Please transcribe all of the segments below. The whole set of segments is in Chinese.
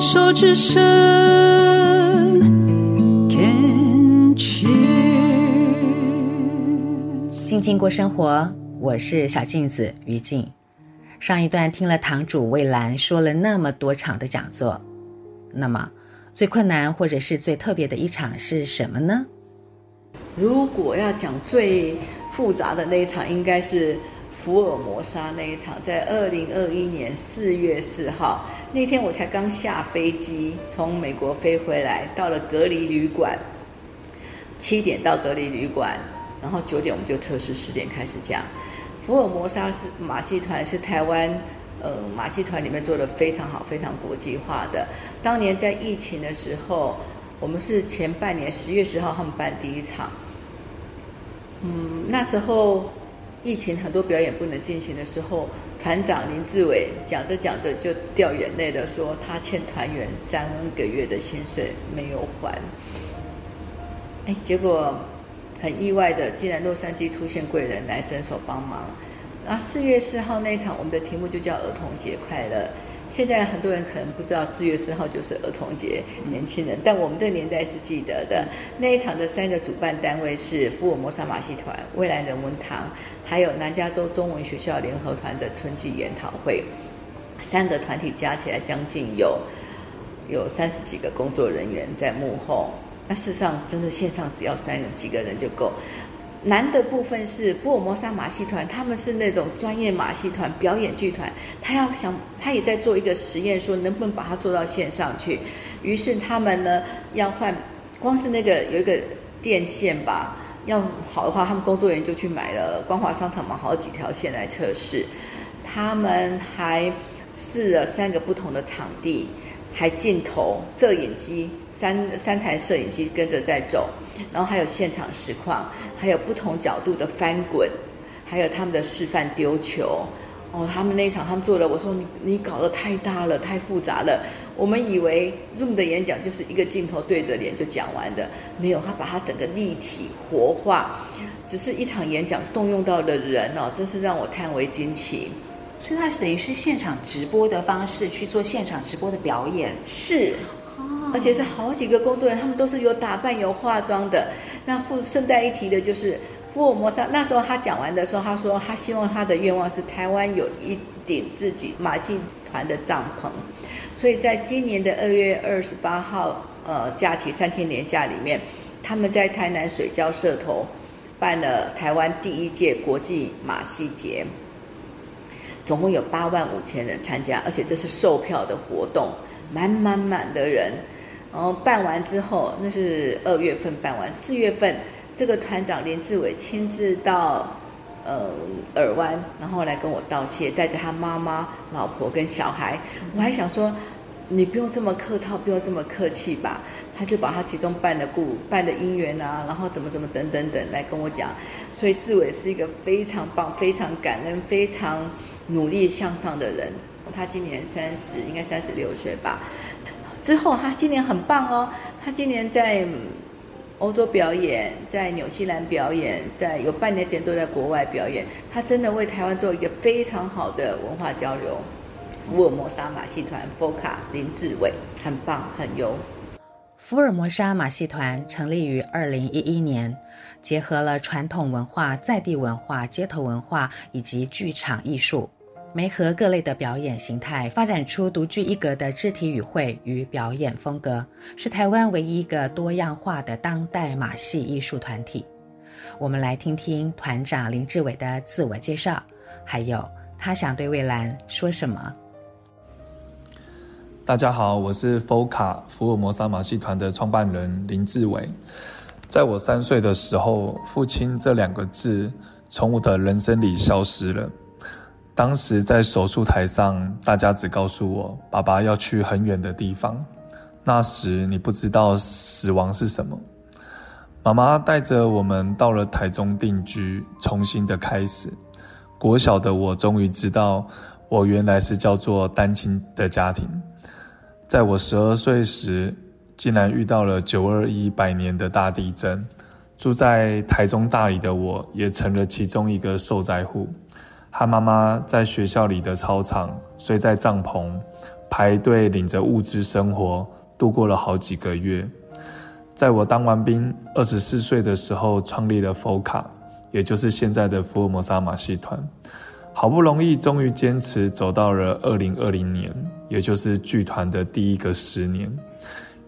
手之声，Can cheers。静静过生活，我是小镜子于静。上一段听了堂主魏兰说了那么多场的讲座，那么最困难或者是最特别的一场是什么呢？如果要讲最复杂的那一场，应该是福尔摩沙那一场，在二零二一年四月四号那天，我才刚下飞机从美国飞回来，到了隔离旅馆，七点到隔离旅馆，然后九点我们就测试，十点开始讲。福尔摩沙是马戏团，是台湾呃马戏团里面做的非常好、非常国际化的。当年在疫情的时候，我们是前半年十月十号他们办第一场，嗯，那时候疫情很多表演不能进行的时候，团长林志伟讲着讲着就掉眼泪了，说他欠团员三个月的薪水没有还。哎，结果。很意外的，竟然洛杉矶出现贵人来伸手帮忙。那四月四号那一场，我们的题目就叫儿童节快乐。现在很多人可能不知道四月四号就是儿童节，年轻人，但我们这个年代是记得的。那一场的三个主办单位是福尔摩沙马戏团、未来人文堂，还有南加州中文学校联合团的春季研讨会。三个团体加起来将近有有三十几个工作人员在幕后。那事实上，真的线上只要三几个人就够。难的部分是福尔摩沙马戏团，他们是那种专业马戏团、表演剧团，他要想，他也在做一个实验，说能不能把它做到线上去。于是他们呢要换，光是那个有一个电线吧，要好的话，他们工作人员就去买了光华商场嘛，好几条线来测试。他们还试了三个不同的场地，还镜头、摄影机。三三台摄影机跟着在走，然后还有现场实况，还有不同角度的翻滚，还有他们的示范丢球。哦，他们那一场他们做的，我说你你搞得太大了，太复杂了。我们以为 Zoom 的演讲就是一个镜头对着脸就讲完的，没有，他把它整个立体活化，只是一场演讲动用到的人哦，真是让我叹为惊奇。所以它等于是现场直播的方式去做现场直播的表演，是。而且是好几个工作人员，他们都是有打扮、有化妆的。那附顺带一提的就是福尔摩沙。那时候他讲完的时候，他说他希望他的愿望是台湾有一顶自己马戏团的帐篷。所以在今年的二月二十八号，呃，假期三天年假里面，他们在台南水交社头办了台湾第一届国际马戏节，总共有八万五千人参加，而且这是售票的活动，满满满的人。然后办完之后，那是二月份办完，四月份这个团长林志伟亲自到呃耳湾，然后来跟我道谢，带着他妈妈、老婆跟小孩。我还想说，你不用这么客套，不用这么客气吧？他就把他其中办的故办的姻缘啊，然后怎么怎么等等等来跟我讲。所以志伟是一个非常棒、非常感恩、非常努力向上的人。他今年三十，应该三十六岁吧。之后，他今年很棒哦。他今年在欧洲表演，在纽西兰表演，在有半年时间都在国外表演。他真的为台湾做一个非常好的文化交流。福尔摩沙马戏团 FOCA 林志伟很棒，很优。福尔摩沙马戏团成立于二零一一年，结合了传统文化、在地文化、街头文化以及剧场艺术。媒合各类的表演形态，发展出独具一格的肢体语汇与表演风格，是台湾唯一一个多样化的当代马戏艺术团体。我们来听听团长林志伟的自我介绍，还有他想对蔚兰说什么。大家好，我是 FOCA 福尔摩沙马戏团的创办人林志伟。在我三岁的时候，父亲这两个字从我的人生里消失了。当时在手术台上，大家只告诉我，爸爸要去很远的地方。那时你不知道死亡是什么。妈妈带着我们到了台中定居，重新的开始。国小的我终于知道，我原来是叫做单亲的家庭。在我十二岁时，竟然遇到了九二一百年的大地震。住在台中大里的我，也成了其中一个受灾户。和妈妈在学校里的操场睡在帐篷，排队领着物资生活，度过了好几个月。在我当完兵，二十四岁的时候，创立了 FOCA，也就是现在的福尔摩沙马戏团。好不容易，终于坚持走到了二零二零年，也就是剧团的第一个十年。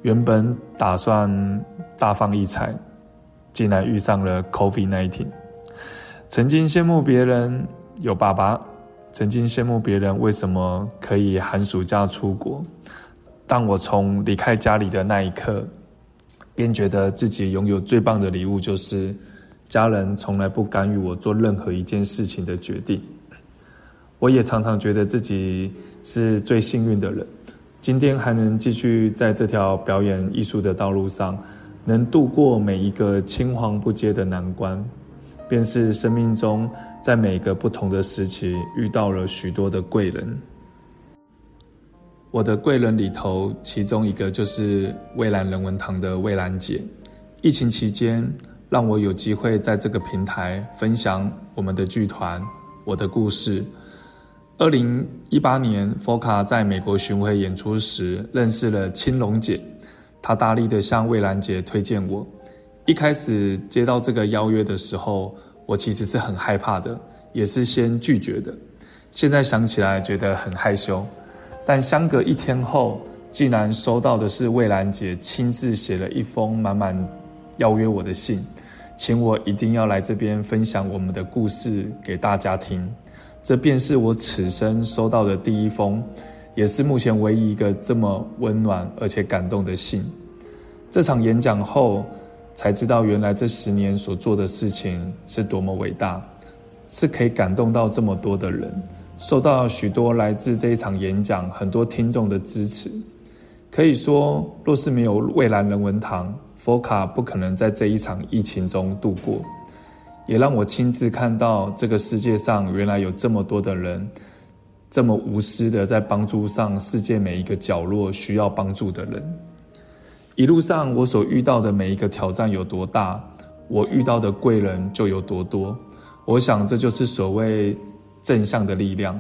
原本打算大放异彩，竟然遇上了 COVID-19。曾经羡慕别人有爸爸，曾经羡慕别人为什么可以寒暑假出国。但我从离开家里的那一刻，便觉得自己拥有最棒的礼物，就是家人从来不干预我做任何一件事情的决定。我也常常觉得自己是最幸运的人，今天还能继续在这条表演艺术的道路上，能度过每一个青黄不接的难关，便是生命中在每个不同的时期遇到了许多的贵人。我的贵人里头，其中一个就是蔚蓝人文堂的蔚蓝姐。疫情期间，让我有机会在这个平台分享我们的剧团，我的故事。二零一八年，FOCA 在美国巡回演出时，认识了青龙姐，她大力的向蔚蓝姐推荐我。一开始接到这个邀约的时候，我其实是很害怕的，也是先拒绝的。现在想起来觉得很害羞，但相隔一天后，竟然收到的是蔚蓝姐亲自写了一封满满邀约我的信，请我一定要来这边分享我们的故事给大家听。这便是我此生收到的第一封，也是目前唯一一个这么温暖而且感动的信。这场演讲后，才知道原来这十年所做的事情是多么伟大，是可以感动到这么多的人，受到许多来自这一场演讲很多听众的支持。可以说，若是没有蔚蓝人文堂佛卡不可能在这一场疫情中度过。也让我亲自看到这个世界上原来有这么多的人，这么无私的在帮助上世界每一个角落需要帮助的人。一路上我所遇到的每一个挑战有多大，我遇到的贵人就有多多。我想这就是所谓正向的力量。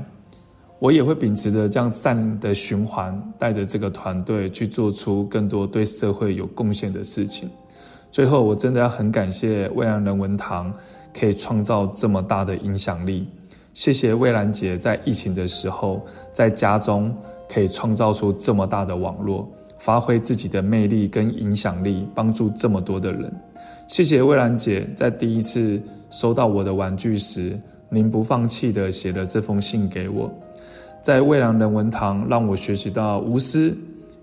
我也会秉持着这样善的循环，带着这个团队去做出更多对社会有贡献的事情。最后，我真的要很感谢蔚蓝人文堂，可以创造这么大的影响力。谢谢蔚蓝姐在疫情的时候，在家中可以创造出这么大的网络，发挥自己的魅力跟影响力，帮助这么多的人。谢谢蔚蓝姐在第一次收到我的玩具时，您不放弃地写了这封信给我。在蔚蓝人文堂，让我学习到无私、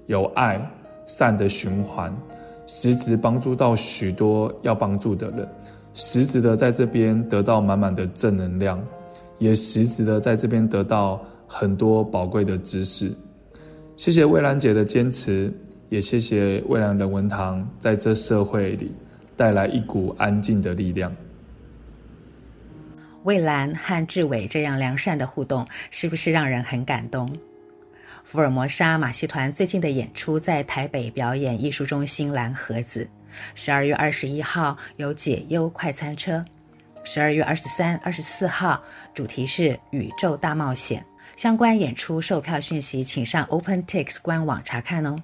有爱、善的循环。实质帮助到许多要帮助的人，实质的在这边得到满满的正能量，也实质的在这边得到很多宝贵的知识。谢谢蔚蓝姐的坚持，也谢谢蔚蓝人文堂在这社会里带来一股安静的力量。蔚蓝和志伟这样良善的互动，是不是让人很感动？福尔摩沙马戏团最近的演出在台北表演艺术中心蓝盒子，十二月二十一号有解忧快餐车，十二月二十三、二十四号主题是宇宙大冒险。相关演出售票讯息，请上 OpenTix 官网查看哦。